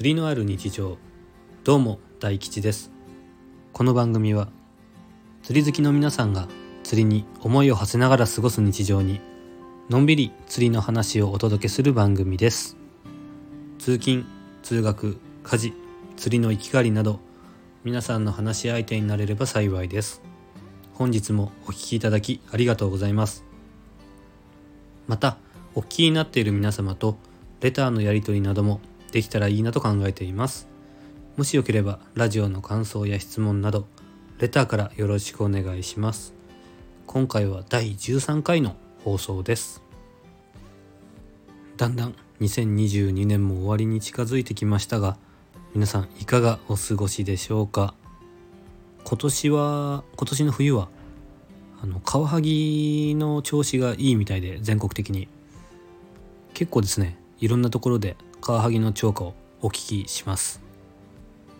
釣りのある日常。どうも大吉です。この番組は釣り好きの皆さんが釣りに思いを馳せながら過ごす日常にのんびり釣りの話をお届けする番組です。通勤通学家事釣りの行き帰りなど皆さんの話し相手になれれば幸いです。本日もお聴きいただきありがとうございます。またお聞きになっている皆様とレターのやり取りなどもできたらいいなと考えています。もしよければラジオの感想や質問などレターからよろしくお願いします。今回は第13回の放送です。だんだん2022年も終わりに近づいてきましたが皆さんいかがお過ごしでしょうか？今年は今年の冬はあのカワハギの調子がいいみたいで全国的に。結構ですねいろんなところでカワハギの釣果をお聞きします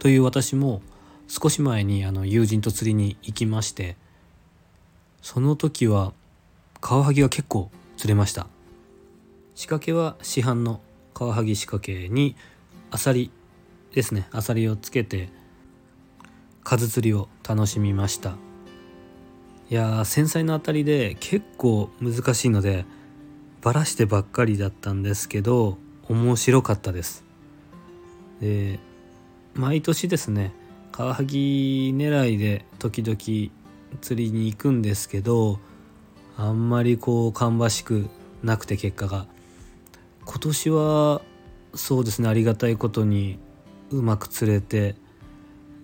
という私も少し前にあの友人と釣りに行きましてその時はカワハギが結構釣れました仕掛けは市販のカワハギ仕掛けにアサリですねアサリをつけて数釣りを楽しみましたいやー繊細な当たりで結構難しいのでバラしてばっかりだったんですけど面白かったです。で毎年ですねカワハギ狙いで時々釣りに行くんですけどあんまりこう芳しくなくて結果が。今年はそうですねありがたいことにうまく釣れて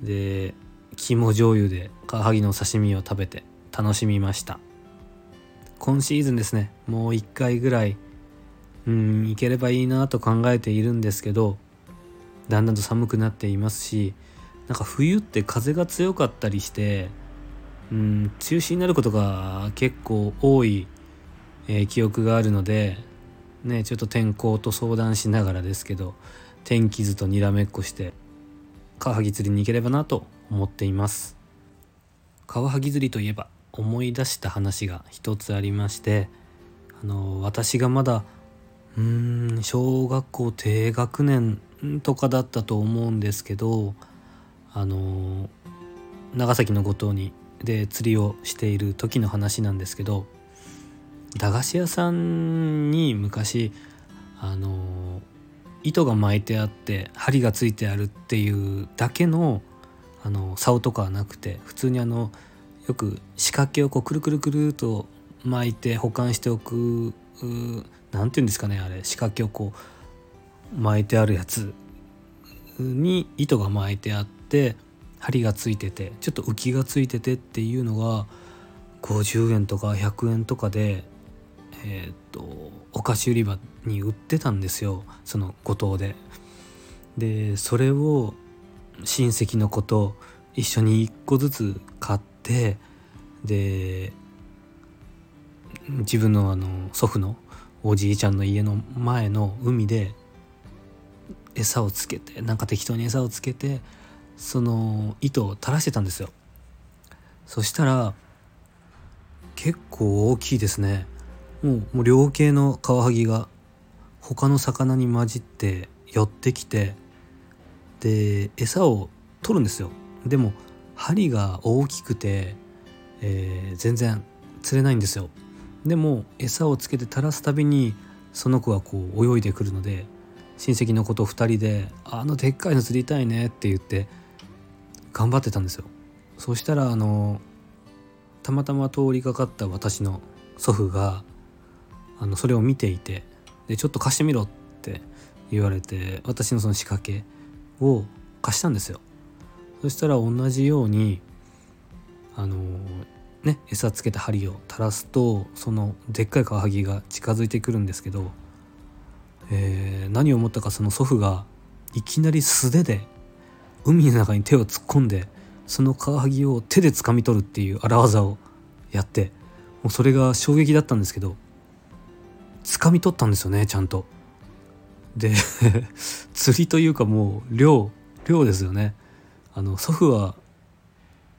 で肝醤油でカワハギの刺身を食べて楽しみました。今シーズンですねもう一回ぐらいうんいければいいなと考えているんですけどだんだんと寒くなっていますしなんか冬って風が強かったりしてうん中止になることが結構多い、えー、記憶があるのでねちょっと天候と相談しながらですけど天気図とにらめっこしてカワハギ釣りに行ければなと思っています。カワハギ釣りといえば思い出した話が一つありましてあの私がまだ小学校低学年とかだったと思うんですけどあの長崎の五島にで釣りをしている時の話なんですけど駄菓子屋さんに昔あの糸が巻いてあって針がついてあるっていうだけのあの竿とかはなくて普通にあのよく仕掛けをこうくるくるくると巻いて保管しておく何て言うんですかねあれ仕掛けをこう巻いてあるやつに糸が巻いてあって針がついててちょっと浮きがついててっていうのが50円とか100円とかでえっ、とお菓子売り場に売ってたんですよその五島で。でそれを親戚の子と一緒に1個ずつ買ってで自分のあの祖父のおじいちゃんの家の前の海で餌をつけてなんか適当に餌をつけてその糸を垂らしてたんですよ。そしたら結構大きいですね。もうもう両系のカワハギが他の魚に混じって寄ってきてで餌を取るんですよ。でも針が大きくて、えー、全然釣れないんですよ。でも餌をつけて垂らすたびにその子がこう泳いでくるので親戚の子と2人で「あのでっかいの釣りたいね」って言って頑張ってたんですよ。そしたらあのたまたま通りかかった私の祖父があのそれを見ていてでちょっと貸してみろって言われて私のその仕掛けを貸したんですよ。そしたら同じようにあのね餌つけた針を垂らすとそのでっかいカワハギが近づいてくるんですけど、えー、何を思ったかその祖父がいきなり素手で海の中に手を突っ込んでそのカワハギを手で掴み取るっていう荒技をやってもうそれが衝撃だったんですけど掴み取ったんですよねちゃんと。で 釣りというかもう漁漁ですよね。あの祖父は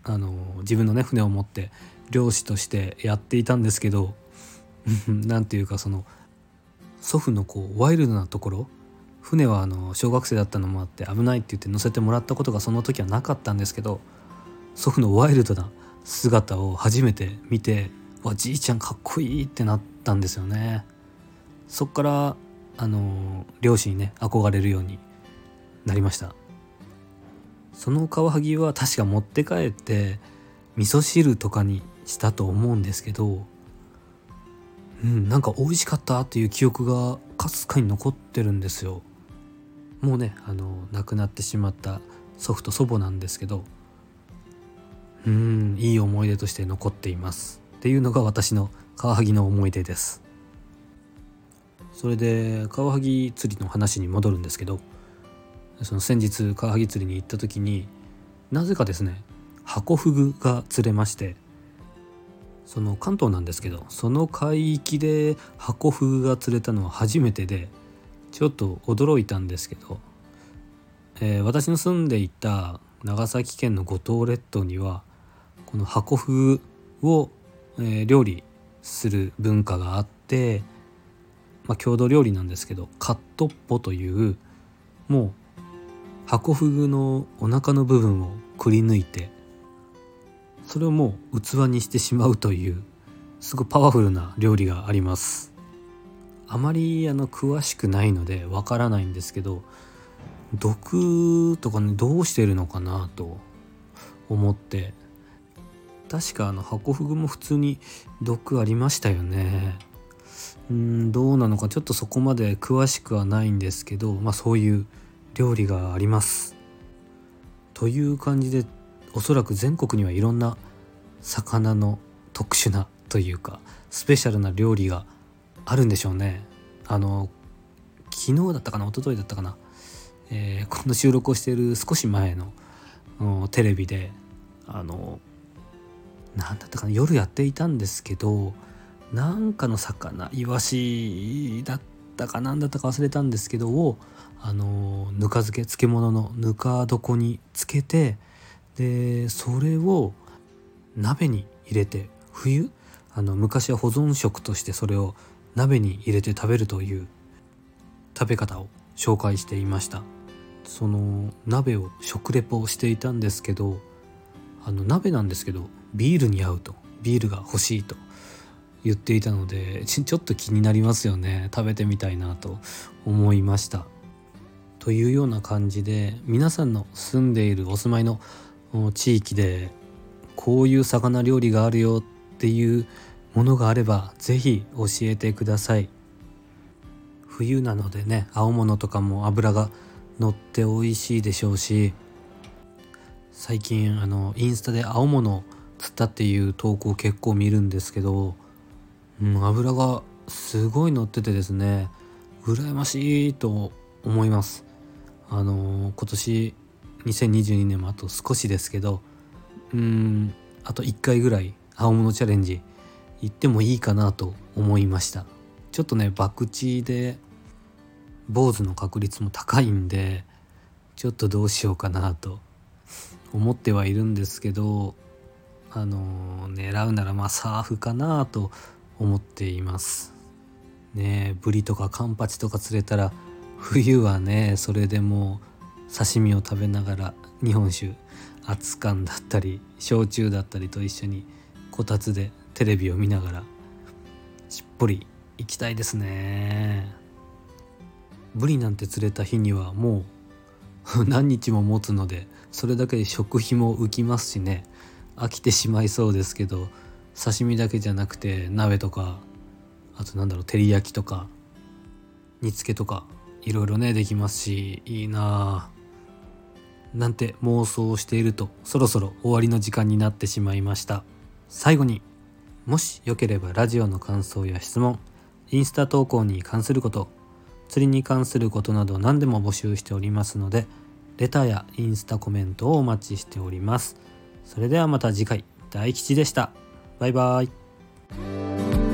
あの自分のね船を持って漁師としてやっていたんですけど 何ていうかその祖父のこうワイルドなところ船はあの小学生だったのもあって危ないって言って乗せてもらったことがその時はなかったんですけど祖父のワイルドな姿を初めて見てわじいちゃんかっこいいってなったんですよね。そっからあの漁師にね憧れるようになりました。そのカワハギは確か持って帰って味噌汁とかにしたと思うんですけどうんなんか美味しかったっていう記憶がかすかに残ってるんですよ。もうねあの亡くなってしまった祖父と祖母なんですけどうんいい思い出として残っています。っていうのが私のカワハギの思い出です。それでカワハギ釣りの話に戻るんですけどその先日カワハギ釣りに行った時になぜかですねハコフグが釣れましてその関東なんですけどその海域でハコフグが釣れたのは初めてでちょっと驚いたんですけど、えー、私の住んでいた長崎県の五島列島にはこのハコフグを、えー、料理する文化があって、まあ、郷土料理なんですけどカットッポというもうハコフグのお腹の部分をくり抜いてそれをもう器にしてしまうというすごいパワフルな料理があります。あまりあの詳しくないのでわからないんですけど毒とかねどうしてるのかなと思って。確かあのハコフグも普通に毒ありましたよね。うんどうなのかちょっとそこまで詳しくはないんですけどまあそういう料理があります。という感じでおそらく全国にはいろんな魚の特殊なというかスペシャルな料理があるんでしょうね。あの昨日だったかな一昨日だったかな、えー、この収録をしている少し前のテレビであの何だったかな夜やっていたんですけどなんかの魚イワシだったかなんだったか忘れたんですけどをあのぬか漬け漬物のぬか床につけてでそれを鍋に入れて冬あの昔は保存食としてそれを鍋に入れて食べるという食べ方を紹介していました。その鍋を食レポをしていたんですけどあの鍋なんですけどビールに合うとビールが欲しいと言っていたのでちょっと気になりますよね。食べてみたいなと思いました。というような感じで皆さんの住んでいるお住まいの地域でこういう魚料理があるよっていうものがあれば是非教えてください。冬なのでね青物とかも脂が乗って美味しいでしょうし最近あのインスタで青物釣ったっていう投稿結構見るんですけど、うん、油がすごい乗っててですね羨ましいと思います。あの今年2022年もあと少しですけどうんあと1回ぐらい青物チャレンジ行ってもいいかなと思いました。ちょっとね博打で坊主の確率も高いんでちょっとどうしようかなと思ってはいるんですけどあの狙うならまあサーフかなと思っています。ねブリとかカンパチとか釣れたら冬はねそれでもう刺身を食べながら日本酒熱燗だったり焼酎だったりと一緒にこたつでテレビを見ながらしっぽり行きたいですね。ブリなんて釣れた日にはもう 何日も持つのでそれだけで食費も浮きますしね。飽きてしまいそうですけど刺身だけじゃなくて鍋とかあとなんだろう照り焼きとか煮付けとかいろいろねできますしいいなぁなんて妄想をしているとそろそろ終わりの時間になってしまいました。最後にもしよければラジオの感想や質問インスタ投稿に関すること釣りに関することなど何でも募集しておりますのでレターやインスタコメントをお待ちしております。それではまた次回。大吉でした。バイバイ。